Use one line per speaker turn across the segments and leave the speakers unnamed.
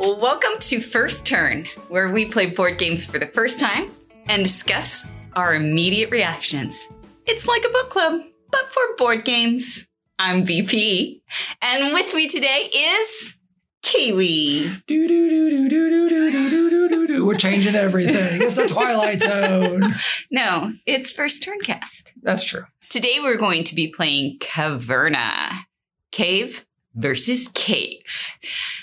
Welcome to First Turn, where we play board games for the first time and discuss our immediate reactions. It's like a book club, but for board games. I'm VP, and with me today is Kiwi.
We're changing everything. It's the Twilight Zone.
No, it's First Turn Cast.
That's true.
Today we're going to be playing Caverna. Cave versus Cave.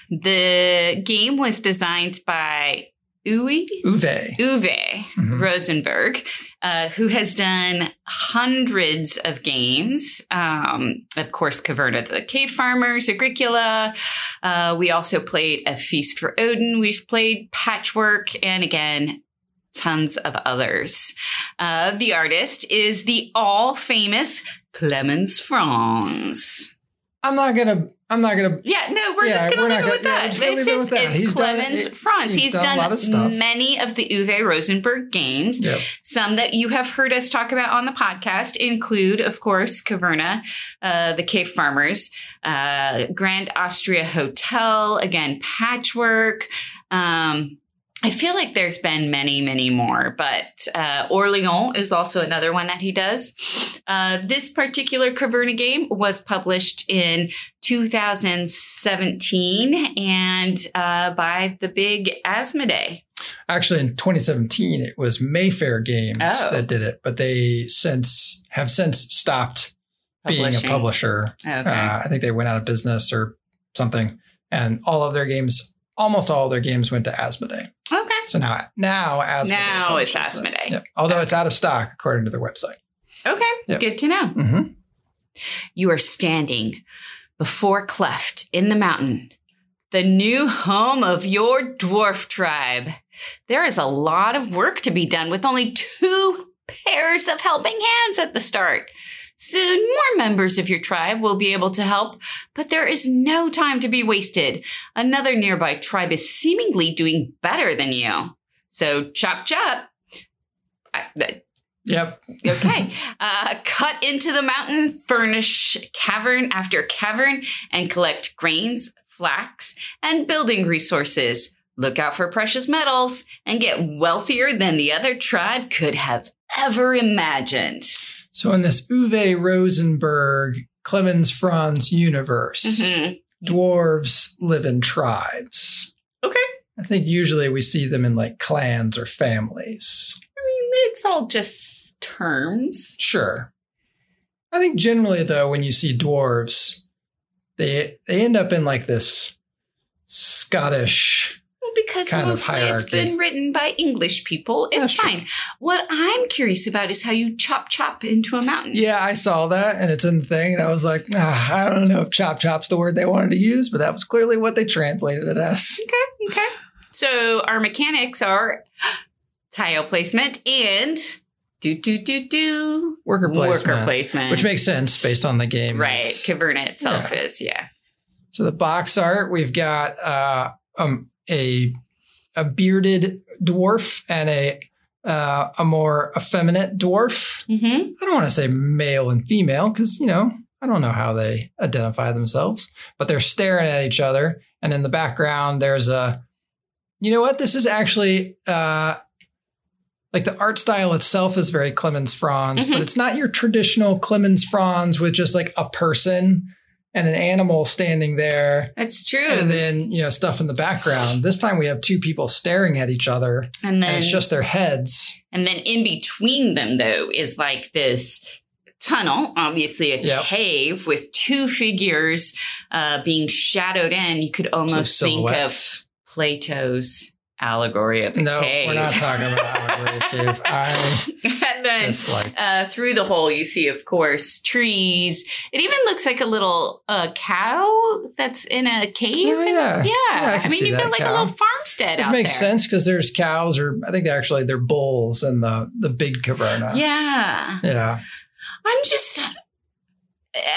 The game was designed by Uwe
Uwe.
Uwe
Mhm.
Rosenberg, uh, who has done hundreds of games. Um, of course, Caverna the Cave Farmers, Agricola. Uh, we also played A Feast for Odin. We've played Patchwork, and again, tons of others. Uh, the artist is the all famous Clemens Franz.
I'm not gonna. I'm not gonna.
Yeah, no, we're
Yeah,
just going
we're
leave it with
gonna-
that.
gonna
this
leave it
just
that.
is
He's
Clemens
it-
Franz.
he's
He's,
done a
done,
lot of stuff.
many of the Uwe Rosenberg games.
Yep.
Some that you have heard us talk about on the podcast include, of course, Caverna, uh, the Cave Farmers, uh, Grand Austria Hotel, again, Patchwork. Um, I feel like there's been many, many more, but uh, Orleans is also another one that he does. Uh, this particular Caverna game was published in 2017 and uh, by the big Asmodee.
Actually, in 2017, it was Mayfair Games
Oh.
that did it, but they since have since stopped being a publisher.
Okay.
Uh, I think they went out of business or something, and all of their games, almost all of their games, went to Asmodee.
okay.
So now, now Asmodee.
Now it's. Asmodee.
Yep. Although it's out of stock according to their website.
Okay.
Yep.
Good to know.
hmm
You are standing before Cleft in the mountain, the new home of your dwarf tribe. There is a lot of work to be done with only two pairs of helping hands at the start. Soon, more members of your tribe will be able to help, but there is no time to be wasted. Another nearby tribe is seemingly doing better than you. So, chop chop. I-
Yep.
Okay. uh, cut into the mountain, furnish cavern after cavern, and collect grains, flax, and building resources. Look out for precious metals and get wealthier than the other tribe could have ever imagined.
So in this Uwe Rosenberg Clemens Franz universe,
Mhm.
dwarves live in tribes.
Okay.
I think usually we see them in like clans or families.
I mean, it's all just terms.
Sure. I think generally though, when you see dwarves, they they end up in like this Scottish.
Because mostly it's been written by English people. It's
That's true.
fine. What I'm curious about is how you chop chop into a mountain.
Yeah, I saw that and it's in the thing, and I was like, ah, I don't know if chop chop's the word they wanted to use, but that was clearly what they translated it as.
Okay, okay. So our mechanics are tile placement and do do do do
Worker placement.
worker placement,
Which makes sense based on the game.
right.
It's-
Caverna itself
Yeah.
is yeah.
So the box art, we've got uh, um, a a bearded dwarf and a uh, a more effeminate dwarf.
Mm-hmm.
I don't want to say male and female because you know I don't know how they identify themselves, but they're staring at each other, and in the background there's a. You know what? This is actually uh, like the art style itself is very Clemens Franz,
Mhm.
but it's not your traditional Clemens Franz with just like a person and an animal standing there
That's true.
and then you know stuff in the background. This time we have two people staring at each other,
and then
and it's just their heads.
and then in between them though is like this tunnel, obviously a
Yep.
cave with two figures uh, being shadowed in. You could almost think of. Plato's allegory of the cave.
No,
cave.
we're not talking about allegory cave. I
and then uh, through the hole, you see, of course, trees. It even looks like a little uh, cow that's in a cave.
Oh, yeah.
yeah.
Yeah, I
I, mean, you've got like
cow.
a little farmstead
Which makes
there.
sense because there's cows, or I think actually they're bulls in the the big caverna.
Yeah.
yeah.
I'm just,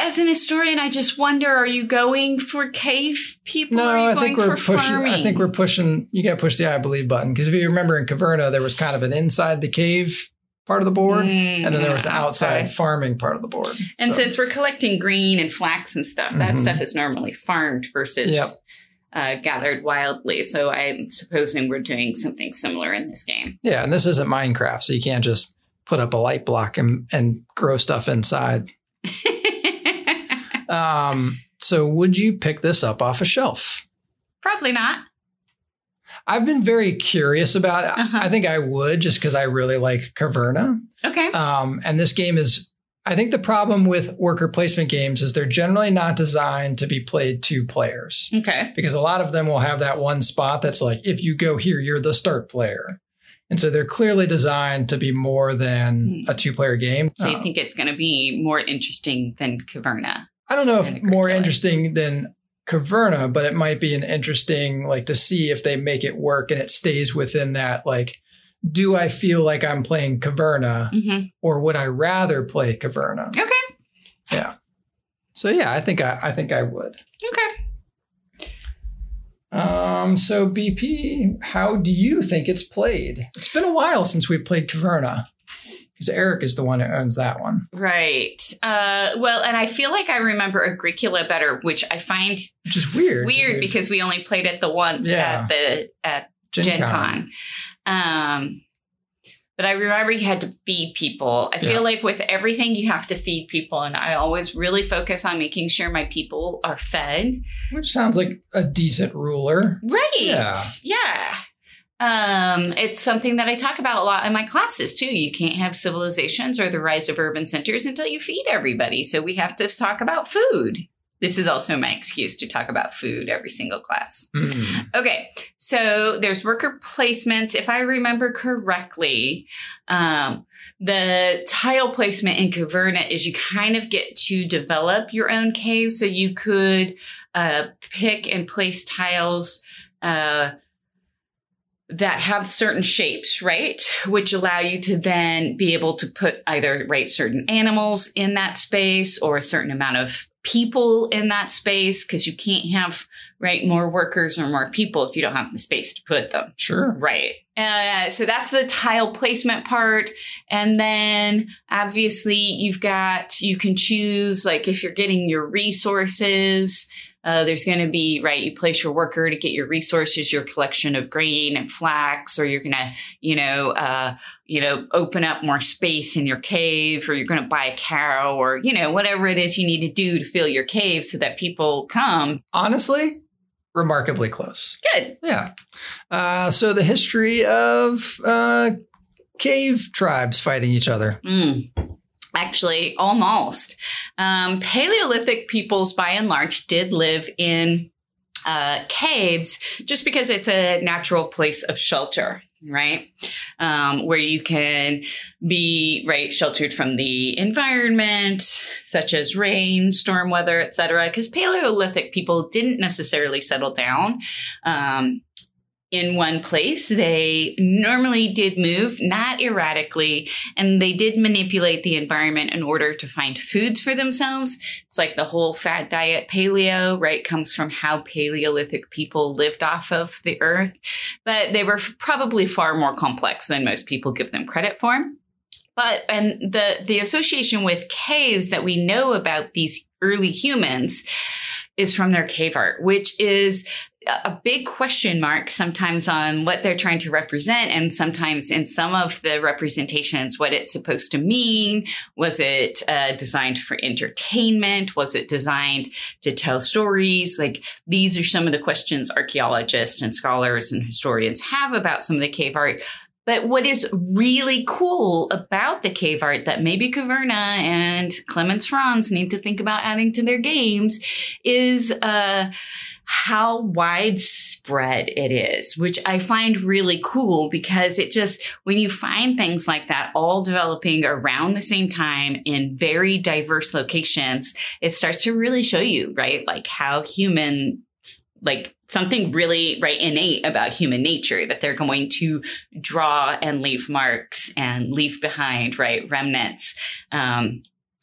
as an historian, I just wonder: Are you going for cave people? or
No,
are you
I
going
think we're pushing.
farming?
I think we're pushing. You got to push the I believe button because if you remember in Caverna, there was kind of an inside the cave part of the board,
Mm,
and then there was the outside farming part of the board.
And
So-
since we're collecting green and flax and stuff, that
Mhm.
stuff is normally farmed versus
Yep.
uh, gathered wildly. So I'm supposing we're doing something similar in this game.
Yeah, and this isn't Minecraft, so you can't just put up a light block and, and grow stuff inside. Um, so would you pick this up off a shelf?
Probably not.
I've been very curious about it.
Uh-huh.
I think I would just because I really like Caverna.
Okay.
Um, and this game is, I think the problem with worker placement games is they're generally not designed to be played two players
okay.
because a lot of them will have that one spot that's like, if you go here, you're the start player. And so they're clearly designed to be more than a two player game.
So you
Uh,
think it's going to be more interesting than Caverna?
I don't know if more interesting than Caverna, but it might be an interesting like to see if they make it work and it stays within that like do I feel like I'm playing Caverna
Mm-hmm.
or would I rather play Caverna?
Okay.
Yeah. So yeah, I think I, I think I would.
Okay.
Um so BP, how do you think it's played? It's been a while since we played Caverna. Because Eric is the one who owns that one.
Right. Uh, well, and I feel like I remember Agricola better, which I find
Which is weird.
weird because we only played it the once
Yeah.
at the at
Gen
Gen
Con.
Con. Um, but I remember you had to feed people. I
Yeah.
feel like with everything, you have to feed people. And I always really focus on making sure my people are fed.
Which sounds like a decent ruler.
Right.
Yeah.
Yeah. Um, it's something that I talk about a lot in my classes too. You can't have civilizations or the rise of urban centers until you feed everybody. So we have to talk about food. This is also my excuse to talk about food every single class.
Mm.
Okay, so there's worker placements. If I remember correctly, um, the tile placement in Caverna is you kind of get to develop your own cave. So you could uh, pick and place tiles uh, that have certain shapes, right? Which allow you to then be able to put either right certain animals in that space or a certain amount of people in that space because you can't have right more workers or more people if you don't have the space to put them.
Sure.
Right. Uh, so that's the tile placement part. And then obviously you've got, you can choose like if you're getting your resources, uh, there's going to be, right, you place your worker to get your resources, your collection of grain and flax, or you're going to, you know, uh, you know, open up more space in your cave, or you're going to buy a cow, or, you know, whatever it is you need to do to fill your cave so that people come.
Honestly, remarkably close.
Good.
Yeah. Uh, so the history of uh, cave tribes fighting each other.
Mm. Actually, almost. Um, Paleolithic peoples, by and large, did live in uh, caves just because it's a natural place of shelter, right? Um, where you can be right sheltered from the environment, such as rain, storm weather, etc. Because Paleolithic people didn't necessarily settle down. Um, in one place. They normally did move, not erratically, and they did manipulate the environment in order to find foods for themselves. It's like the whole fat diet paleo, right? Comes from how Paleolithic people lived off of the earth, but they were probably far more complex than most people give them credit for. But and the the association with caves that we know about these early humans is from their cave art, which is a big question mark sometimes on what they're trying to represent and sometimes in some of the representations what it's supposed to mean. Was it uh, designed for entertainment? Was it designed to tell stories? Like these are some of the questions archaeologists and scholars and historians have about some of the cave art. But what is really cool about the cave art that maybe Caverna and Clemens Franz need to think about adding to their games is uh, how widespread it is, which I find really cool because it just, when you find things like that all developing around the same time in very diverse locations, it starts to really show you, right? Like how human like something really right innate about human nature that they're going to draw and leave marks and leave behind right remnants um,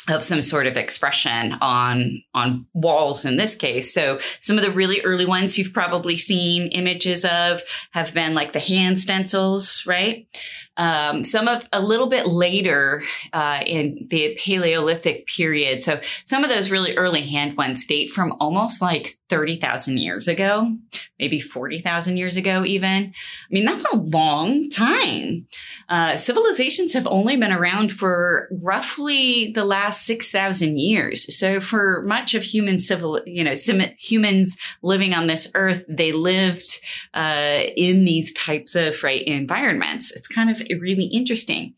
of some sort of expression on on walls in this case. So some of the really early ones you've probably seen images of have been like the hand stencils right um, some of a little bit later uh, in the Paleolithic period. So some of those really early hand ones date from almost like 30,000 years ago, maybe 40,000 years ago, even. I mean, that's a long time. Uh, civilizations have only been around for roughly the last 6,000 years. So for much of human civil, you know, humans living on this earth, they lived uh, in these types of right environments. It's kind of really interesting.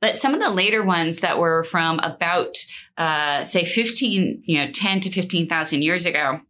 But some of the later ones that were from about, uh, say, 15, you know, 10 to 15,000 years ago,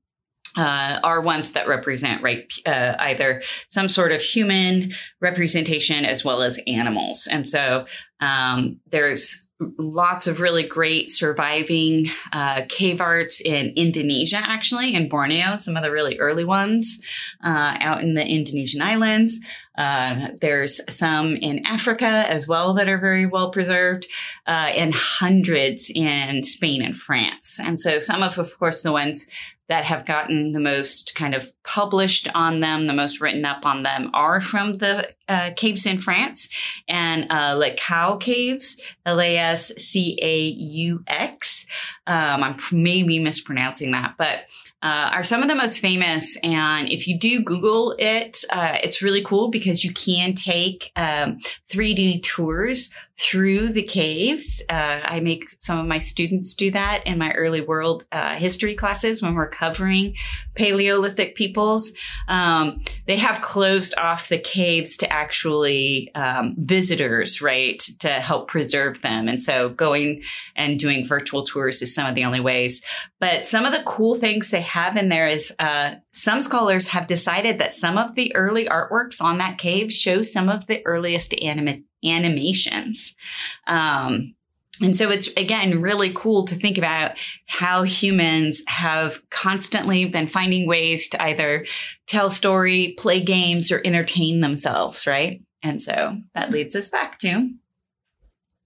uh, are ones that represent right uh, either some sort of human representation as well as animals and so um, there's lots of really great surviving uh, cave arts in Indonesia, actually, in Borneo, some of the really early ones uh, out in the Indonesian islands. Uh, there's some in Africa as well that are very well preserved, uh, and hundreds in Spain and France. And so some of, of course, the ones that have gotten the most kind of published on them, the most written up on them are from the uh, caves in France and uh, Lascaux caves, L A S C A U X. Um, I'm maybe mispronouncing that, but uh, are some of the most famous. And if you do Google it, uh, it's really cool because you can take um, 3D tours through the caves. Uh, I make some of my students do that in my early world uh, history classes when we're covering Paleolithic peoples. Um, they have closed off the caves to actually um, visitors, right, to help preserve them. And so going and doing virtual tours is some of the only ways. But some of the cool things they have in there is uh, some scholars have decided that some of the early artworks on that cave show some of the earliest anima- animations. Um, and so it's again really cool to think about how humans have constantly been finding ways to either tell story, play games, or entertain themselves, right? And so that leads us back to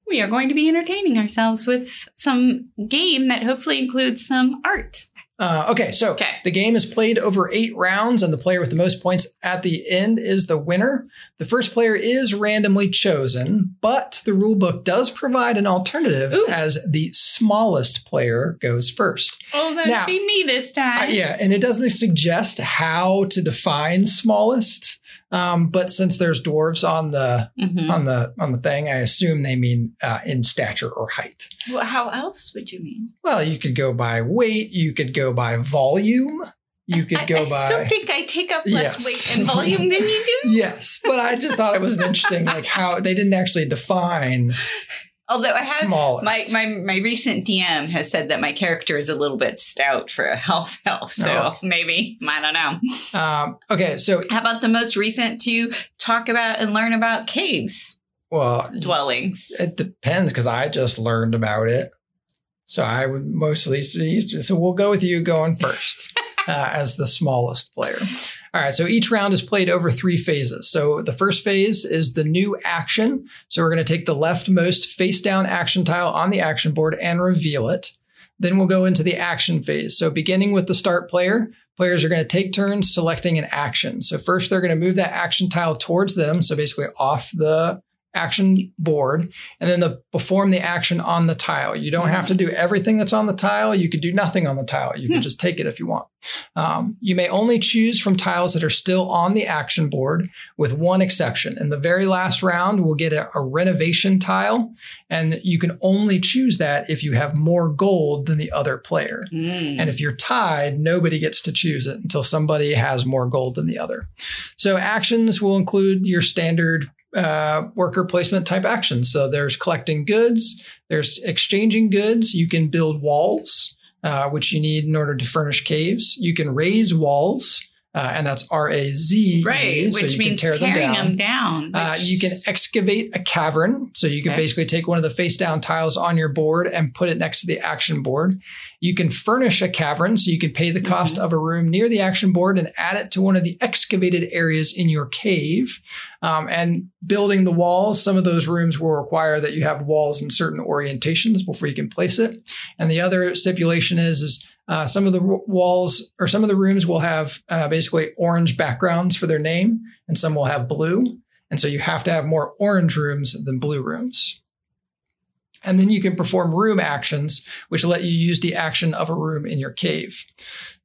we are going to be entertaining ourselves with some game that hopefully includes some art.
Uh, okay, so okay. the game is played over eight rounds, and the player with the most points at the end is the winner. The first player is randomly chosen, but the rulebook does provide an alternative Ooh. as the smallest player goes first.
Oh, that'd now, be me this time.
Uh, yeah, and it doesn't suggest how to define smallest. Um, but since there's dwarves on the mm-hmm. on the on the thing, I assume they mean uh, in stature or height.
Well, how else would you mean?
Well, you could go by weight. You could go by volume. You could go
I
by.
I still think I take up less yes. weight and volume than you do.
yes, but I just thought it was interesting, like how they didn't actually define
Although I have Smallest. my, my my recent DM has said that my character is a little bit stout for a half elf, so oh. maybe I don't know.
Um, okay, so
how about the most recent to talk about and learn about caves?
Well,
dwellings.
It depends because I just learned about it, so I would mostly so we'll go with you going first. uh, as the smallest player. All right, so each round is played over three phases. So the first phase is the new action. So we're going to take the leftmost face down action tile on the action board and reveal it. Then we'll go into the action phase. So beginning with the start player, players are going to take turns selecting an action. So first they're going to move that action tile towards them. So basically off the action board and then the perform the action on the tile. You don't have to do everything that's on the tile. You could do nothing on the tile. You can hmm. just take it if you want. Um, you may only choose from tiles that are still on the action board, with one exception. In the very last round, we'll get a, a renovation tile, and you can only choose that if you have more gold than the other player. Mm. And if you're tied, nobody gets to choose it until somebody has more gold than the other. So actions will include your standard uh, worker placement type actions. So there's collecting goods, there's exchanging goods. You can build walls, uh, which you need in order to furnish caves. You can raze walls. Uh, and that's R A Z.
Right, so which means tear tearing them down. Them down
uh, you can excavate a cavern. So you can okay. basically take one of the face down tiles on your board and put it next to the action board. You can furnish a cavern. So you can pay the cost mm-hmm. of a room near the action board and add it to one of the excavated areas in your cave. Um, and building the walls, some of those rooms will require that you have walls in certain orientations before you can place it. And the other stipulation is, is uh, some of the walls or some of the rooms will have uh, basically orange backgrounds for their name, and some will have blue. And so you have to have more orange rooms than blue rooms. And then you can perform room actions, which let you use the action of a room in your cave.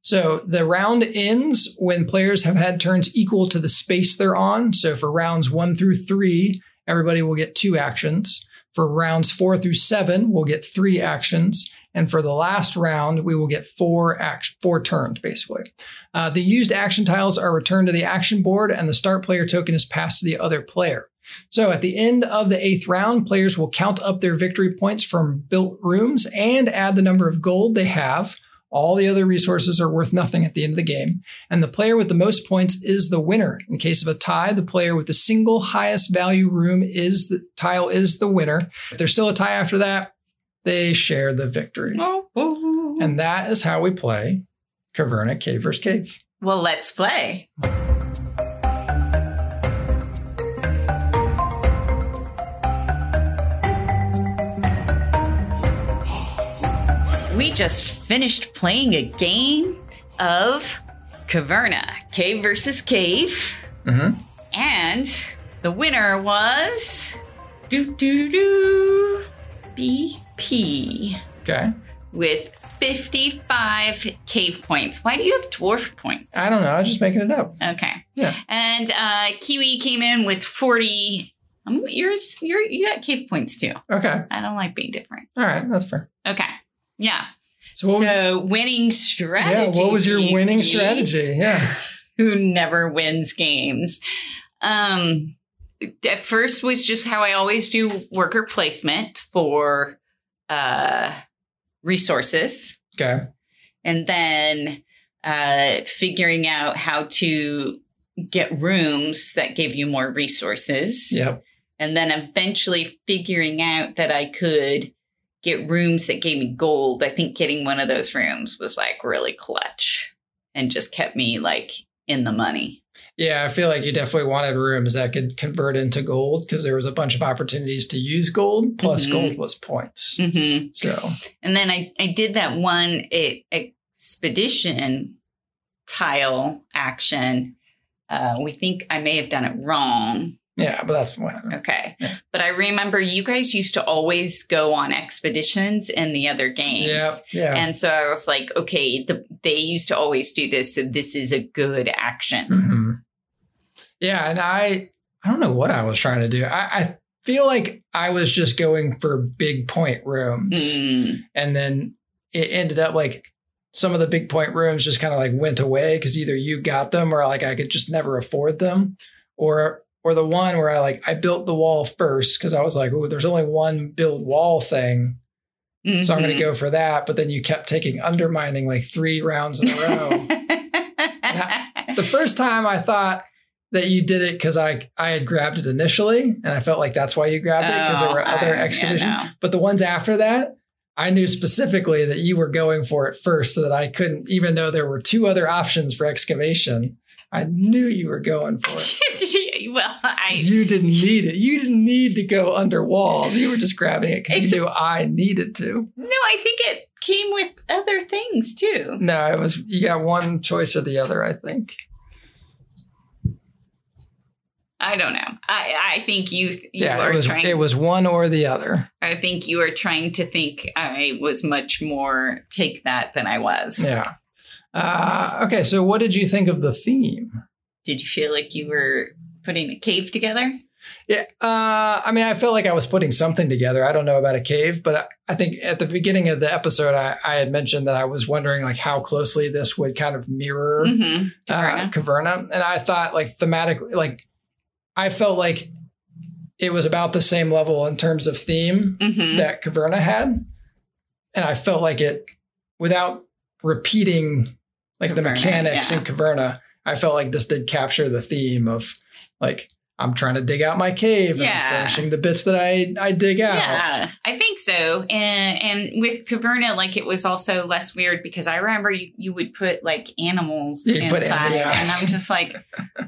So the round ends when players have had turns equal to the space they're on. So for rounds one through three, everybody will get two actions. For rounds four through seven, we'll get three actions. And for the last round, we will get four four turns, basically. Uh, the used action tiles are returned to the action board, and the start player token is passed to the other player. So at the end of the eighth round, players will count up their victory points from built rooms and add the number of gold they have. All the other resources are worth nothing at the end of the game. And the player with the most points is the winner. In case of a tie, the player with the single highest value room is the tile is the winner. If there's still a tie after that, they share the victory.
Oh.
And that is how we play Caverna Cave vs. Cave.
Well, let's play. We just finished playing a game of Caverna, Cave versus Cave.
Mm-hmm.
And the winner was do do do BP
Okay.
with 55 cave points. Why do you have dwarf points?
I don't know. I was just making it up.
Okay.
Yeah.
And uh Kiwi came in with 40 um, yours you're you got cave points too.
Okay.
I don't like being different.
All right. That's fair.
Okay. Yeah.
So what was,
winning strategy.
yeah, what was your winning strategy? Yeah.
Who never wins games. Um at first was just how I always do worker placement for uh resources.
Okay.
and then uh, figuring out how to get rooms that gave you more resources.
Yep.
And then eventually figuring out that I could get rooms that gave me gold. I think getting one of those rooms was like really clutch and just kept me like in the money.
Yeah, I feel like you definitely wanted rooms that could convert into gold because there was a bunch of opportunities to use gold. Plus,
Mhm.
gold was points.
hmm
So
And then I, I did that one expedition tile action. Uh, we think I may have done it wrong.
Yeah, but that's fine.
Okay.
Yeah.
But I remember you guys used to always go on expeditions in the other games.
Yeah, yeah.
And so I was like, okay, the, they used to always do this. So this is a good action.
hmm Yeah, and I I don't know what I was trying to do. I, I feel like I was just going for big point rooms,
Mm,
and then it ended up like some of the big point rooms just kind of like went away because either you got them or like I could just never afford them, or or the one where I like I built the wall first because I was like, oh, there's only one build wall thing, so I'm going
mhm.
to go for that. But then you kept taking undermining like three rounds in a row. the first time I thought that you did it because I I had grabbed it initially, and I felt like that's why you grabbed it because there were
Oh,
other
I- yeah, no.
But the ones after that, I knew specifically that you were going for it first, so that I couldn't, even though there were two other options for excavation. I knew you were going for it.
well, I
You didn't need it. You didn't need to go under walls. You were just grabbing it because you knew I needed to.
no, I think it came with other things too.
No, it was you got one choice or the other. I think.
I don't know. I I think you you
yeah,
are
it was
trying.
it was one or the other.
I think you are trying to think I was much more take that than I was.
Yeah. Uh, okay, so what did you think of the theme?
Did you feel like you were putting a cave together?
Yeah, uh, I mean, I felt like I was putting something together. I don't know about a cave, but I, I think at the beginning of the episode, I, I had mentioned that I was wondering like how closely this would kind of mirror
Mm-hmm.
uh, Caverna, and I thought like thematically, like I felt like it was about the same level in terms of theme
mm-hmm.
that Caverna had, and I felt like it without repeating like the mechanics
yeah.
in Caverna. I felt like this did capture the theme of like I'm trying to dig out my cave and
Yeah.
finishing the bits that I I dig out.
Yeah, I think so. And and with Caverna, like it was also less weird because I remember you, you would put like animals
You put
inside,
anim- yeah.
and I'm just like,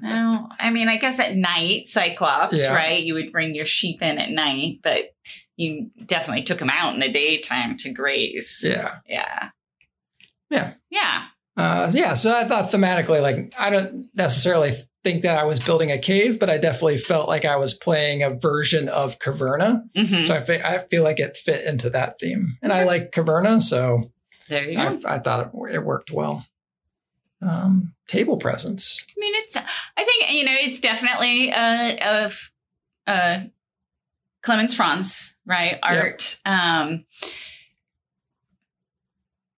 no. I mean, I guess at night, Cyclops,
Yeah.
right? You would bring your sheep in at night, but you definitely took them out in the daytime to graze.
Yeah.
Yeah.
Yeah.
Yeah.
Uh, yeah, so I thought thematically, like I don't necessarily think that I was building a cave, but I definitely felt like I was playing a version of Caverna.
Mhm.
So I, fe- I feel like it fit into that theme. And I like Caverna, so
There you go.
I, thought it, it worked well. Um, table presence.
I mean, it's. I think you know, it's definitely uh, of uh, Clemens Franz, right? Art. Um,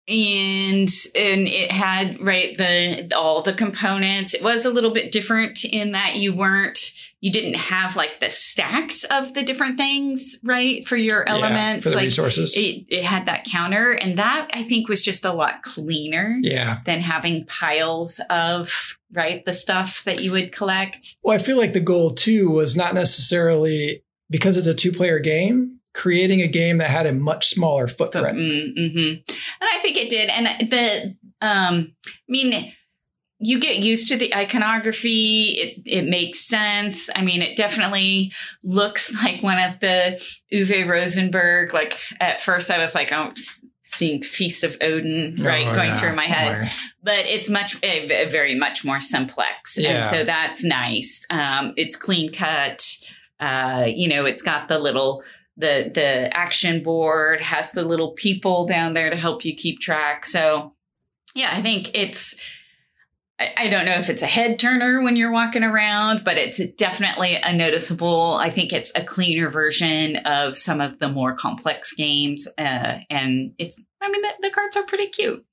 and and it had right the all the components. It was a little bit different in that you weren't you didn't have like the stacks of the different things right for your elements Yeah,
for the
like
resources.
it, it had that counter, and that I think was just a lot cleaner
yeah.
than having piles of right the stuff that you would collect.
Well, I feel like the goal too was not necessarily because it's a two player game, creating a game that had a much smaller footprint.
mm, mhm. And I think it did. And the um, I mean, you get used to the iconography. It it makes sense. I mean, it definitely looks like one of the Uwe Rosenberg. Like at first, I was like, oh. Seeing Feast of Odin, right,
Oh,
going
yeah.
through my
Oh,
head. but it's much eh, very much more simplex
Yeah.
and so that's nice um it's clean cut uh you know it's got the little the the action board has the little people down there to help you keep track so yeah i think it's I, don't know if it's a head turner when you're walking around, but it's definitely a noticeable. I think it's a cleaner version of some of the more complex games, uh, and it's. I mean, the, the cards are pretty cute.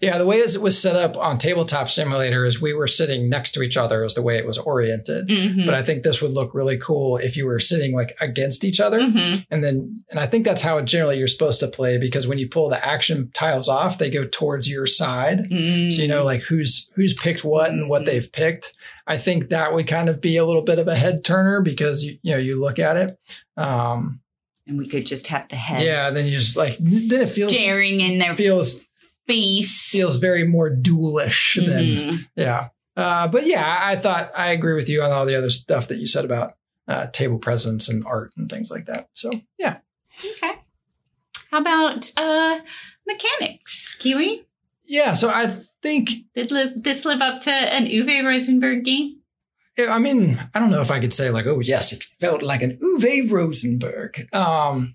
Yeah, the way as it was set up on Tabletop Simulator is we were sitting next to each other is the way it was oriented.
Mhm.
But I think this would look really cool if you were sitting like against each other.
Mhm.
And then, and I think that's how generally you're supposed to play because when you pull the action tiles off, they go towards your side.
Mm.
So you know like who's who's picked what and what
Mhm.
they've picked. I think that would kind of be a little bit of a head turner because you you know you look at it. Um,
and we could just have the heads
yeah, then you just like then it feels
staring in there.
feels
face.
feels very more duelish than
Mhm.
yeah. Uh, but yeah, I I thought I agree with you on all the other stuff that you said about uh, table presence and art and things like that. So yeah,
Okay. How about uh mechanics, Kiwi?
yeah. So I think
Did li- this live up to an Uwe Rosenberg game?
I mean, I don't know if I could say like, oh yes, it felt like an Uwe Rosenberg. Um,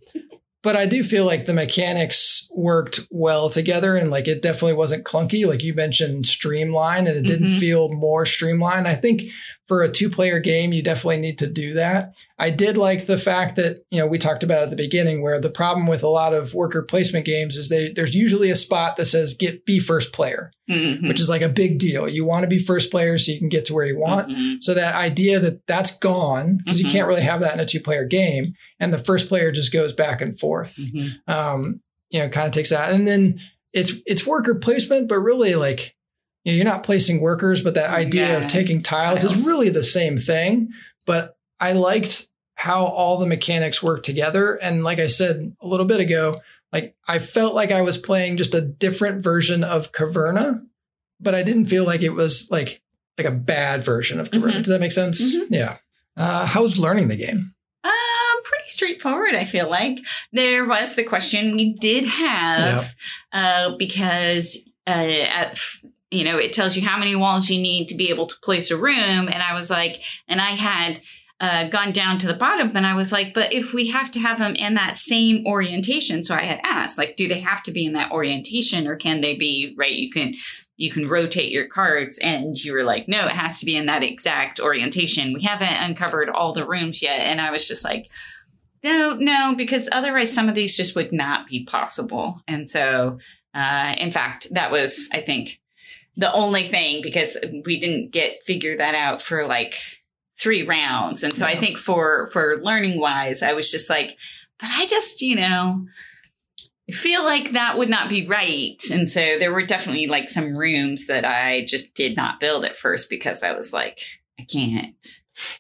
but I do feel like the mechanics worked well together, and like it definitely wasn't clunky. Like you mentioned, streamlined, and it didn't
Mhm.
feel more streamlined. I think for a two-player game, you definitely need to do that. I did like the fact that you know we talked about at the beginning, where the problem with a lot of worker placement games is they there's usually a spot that says get be first player,
Mhm.
which is like a big deal. You want to be first player so you can get to where you want.
Mhm.
So that idea that that's gone because
Mhm.
you can't really have that in a two player game, and the first player just goes back and forth.
Mhm.
Um, you know, kind of takes that, and then it's it's worker placement, but really like you know, you're not placing workers, but that idea
Yeah,
of taking tiles,
tiles.
is really the same thing. But I liked how all the mechanics work together, and like I said a little bit ago, like I felt like I was playing just a different version of Caverna, but I didn't feel like it was like like a bad version of Caverna.
Mhm.
Does that make sense?
Mhm.
Yeah. Uh, how's learning the game?
Um, pretty straightforward, I feel like. There was the question we did have, uh, because, uh, at, you know, it tells you how many walls you need to be able to place a room. And I was like, and I had, uh, gone down to the bottom and I was like, but if we have to have them in that same orientation, so I had asked, like, do they have to be in that orientation or can they be, right? You can, you can rotate your cards and you were like, no, it has to be in that exact orientation. We haven't uncovered all the rooms yet. And I was just like, no, no, because otherwise some of these just would not be possible. And so, uh, in fact, that was, I think, the only thing because we didn't get figure that out for like three rounds. And so I think for for learning wise, I was just like, but I just, you know, feel like that would not be right. And so there were definitely like some rooms that I just did not build at first because I was like, I can't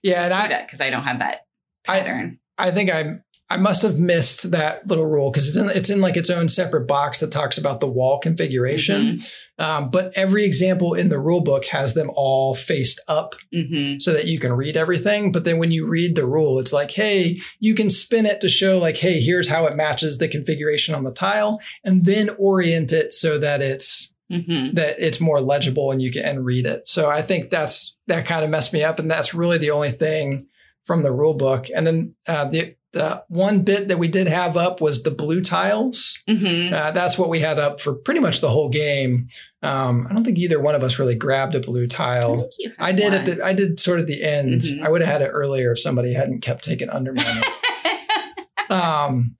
Yeah, and
do
I
that because I don't have that pattern.
I think I I must have missed that little rule because it's in it's in like its own separate box that talks about the wall configuration. Um, but every example in the rule book has them all faced up
hmm
so that you can read everything. But then when you read the rule, it's like, hey, you can spin it to show like, hey, here's how it matches the configuration on the tile, and then orient it so that it's
Mm-hmm.
that it's more legible and you can read it. So I think that's that kind of messed me up, and that's really the only thing from the rule book. And then uh, the the one bit that we did have up was the blue tiles.
Mm-hmm.
Uh, that's what we had up for pretty much the whole game. Um, I don't think either one of us really grabbed a blue tile.
had
I did at the I did sort of the end.
Mhm.
I would have had it earlier if somebody hadn't kept taking undermining. um,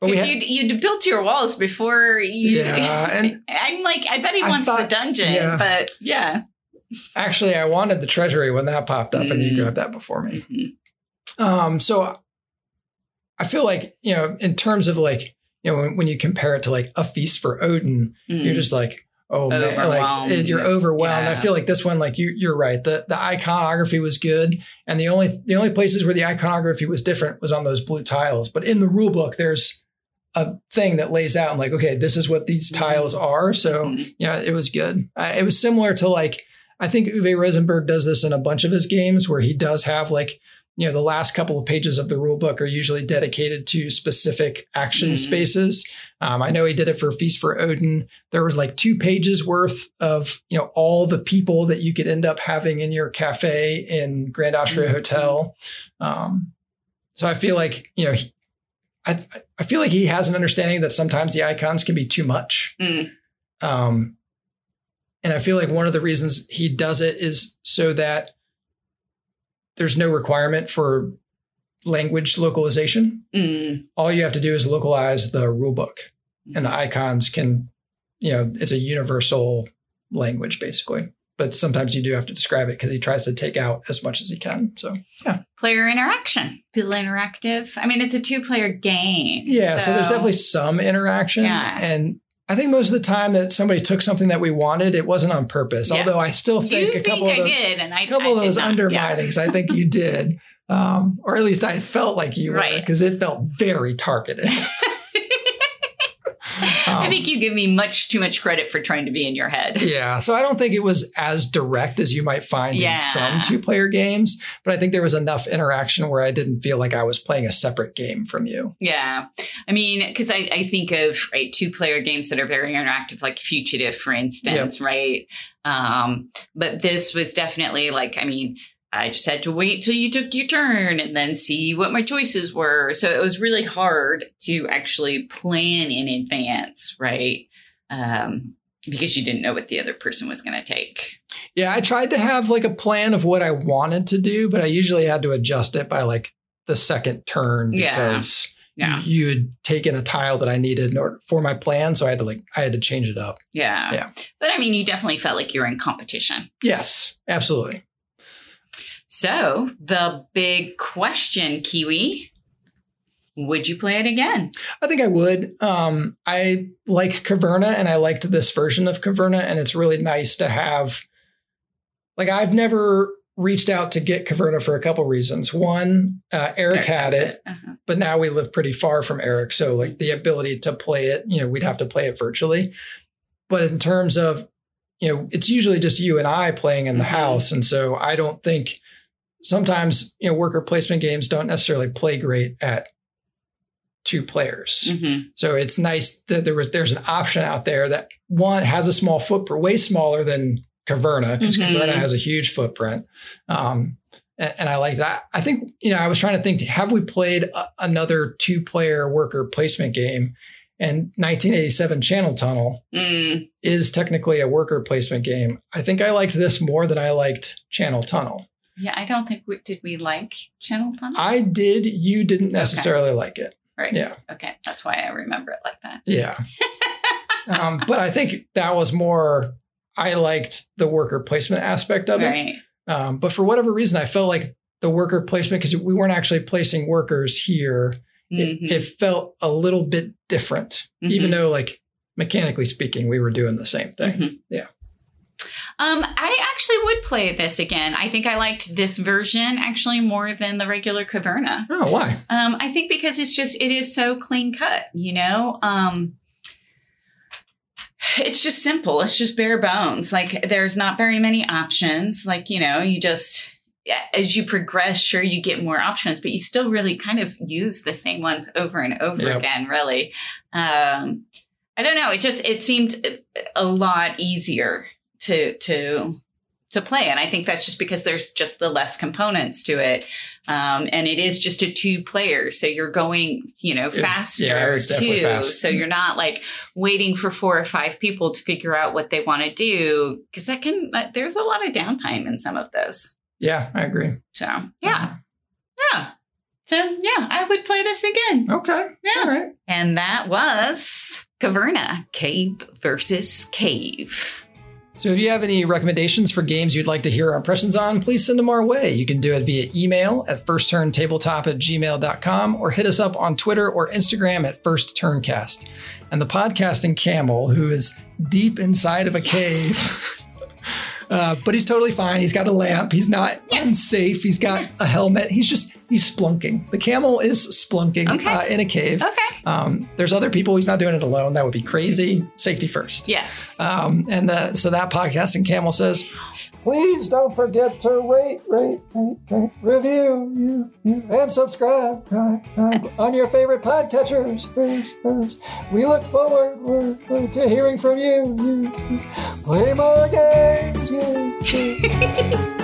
Because you'd, you'd built your walls before you.
Yeah, and-
I'm like, I bet he
I
wants the dungeon,
yeah.
but yeah.
actually I wanted the treasury when that popped up, and you
Mm.
grabbed that before me.
Mhm.
Um, so I feel like, you know, in terms of like, you know, when, when you compare it to like a feast for Odin, you're
Mm.
just like, oh man, like you're overwhelmed. I feel like this one, like you, you're right. The the iconography was good, and the only the only places where the iconography was different was on those blue tiles. But in the rule book, there's a thing that lays out and like, okay, this is what these tiles are. So
Mhm.
yeah, it was good. Uh, it was similar to like I think Uwe Rosenberg does this in a bunch of his games where he does have like you know the last couple of pages of the rule book are usually dedicated to specific action
Mhm.
spaces. Um, I know he did it for Feast for Odin. There was like two pages worth of you know all the people that you could end up having in your cafe in Grand Austria
Mhm.
Hotel. Um, so I feel like you know. He, I, I feel like he has an understanding that sometimes the icons can be too much.
Mm.
Um, and I feel like one of the reasons he does it is so that there's no requirement for language localization.
Mm.
All you have to do is localize the rule book, and the icons can, you know, it's a universal language basically. But sometimes you do have to describe it because he tries to take out as much as he can. So yeah.
Player interaction, feel interactive. I mean, it's a two-player game.
yeah, so, there's definitely some interaction,
Yeah.
and I think most of the time that somebody took something that we wanted, it wasn't on purpose.
Yeah.
Although I still think
think
a couple
I
of those.
did, and I
couple
I
of those
not. Yeah.
underminings I think you did. Um, or at least I felt like you were because it felt very targeted.
I think you give me much too much credit for trying to be in your head.
yeah. So I don't think it was as direct as you might find
Yeah.
in some two player games, but I think there was enough interaction where I didn't feel like I was playing a separate game from you.
Yeah. I mean, because I, I think of right two player games that are very interactive, like Fugitive, for instance, right? Um, but this was definitely like, I mean, I just had to wait till you took your turn and then see what my choices were. So it was really hard to actually plan in advance, right? Um, because you didn't know what the other person was going to take.
Yeah. I tried to have like a plan of what I wanted to do, but I usually had to adjust it by like the second turn because
Yeah.
you had taken a tile that I needed in order for my plan. So I had to like, I had to change it up.
Yeah.
Yeah.
But I mean, you definitely felt like you were in competition.
Yes, absolutely.
So, the big question, Kiwi, would you play it again?
I think I would. Um, I like Caverna and I liked this version of Caverna, and it's really nice to have. Like, I've never reached out to get Caverna for a couple reasons. One, uh, Eric had
That's
it,
Uh-huh.
but now we live pretty far from Eric. So, like, the ability to play it, you know, we'd have to play it virtually. But in terms of, you know, it's usually just you and I playing in the
Mhm.
house. And so I don't think sometimes, you know, worker placement games don't necessarily play great at two players.
Mhm.
So it's nice that there was there's an option out there that one has a small footprint, way smaller than Caverna, because
Mhm.
Caverna has a huge footprint. Um, and, and I like that. I think you know I was trying to think: Have we played a, another two-player worker placement game? And 1987 Channel Tunnel
Mm,
is technically a worker placement game. I think I liked this more than I liked Channel Tunnel.
Yeah, I don't think we did we like Channel Tunnel?
I did. You didn't necessarily like it.
right.
Yeah.
Okay, that's why I remember it like that.
Yeah. um, but I think that was more, I liked the worker placement aspect of it.
Right.
Um, but for whatever reason, I felt like the worker placement, because we weren't actually placing workers here, it,
Mhm.
it felt a little bit different, even
Mhm.
though, like, mechanically speaking, we were doing the same thing.
Mhm.
Yeah.
Um, I actually would play this again. I think I liked this version actually more than the regular Caverna.
Oh, why?
Um, I think because it's just it is so clean cut, you know. Um, it's just simple. It's just bare bones. Like there's not very many options. Like you know, you just as you progress, sure you get more options, but you still really kind of use the same ones over and over
Yep.
again. Really. Um, I don't know. It just it seemed a lot easier to to to play, and I think that's just because there's just the less components to it, um, and it is just a two player, so you're going you know faster
yeah,
too.
fast.
So you're not like waiting for four or five people to figure out what they want to do because that can uh, there's a lot of downtime in some of those.
Yeah, I agree.
So yeah, yeah. So yeah, I would play this again.
Okay.
Yeah.
All right.
And that was Caverna, Cave versus Cave.
So if you have any recommendations for games you'd like to hear our impressions on, please send them our way. You can do it via email at firstturntabletop at gmail.com or hit us up on Twitter or Instagram at firstturncast. And the podcasting camel, who is deep inside of a cave. Uh, but he's totally fine. He's got a lamp. He's not unsafe. He's got a helmet. He's just, he's splunking. The camel is splunking
Okay.
uh, in a cave.
Okay.
Um, there's other people. He's not doing it alone. That would be crazy. Safety first.
Yes.
Um, and the, so that podcasting camel says, please don't forget to rate, rate, rate, rate review, you, you, and subscribe uh, uh, on your favorite podcatchers. First. We look forward we're- we're to hearing from you. you, you. Play more games.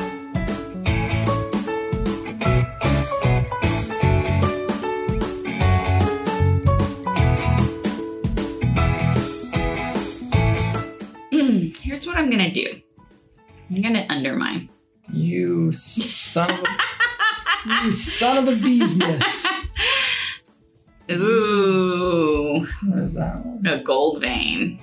I'm to undermine.
you son of a, you son of a bee's nest.
Ooh,
What is that one?
a gold vein.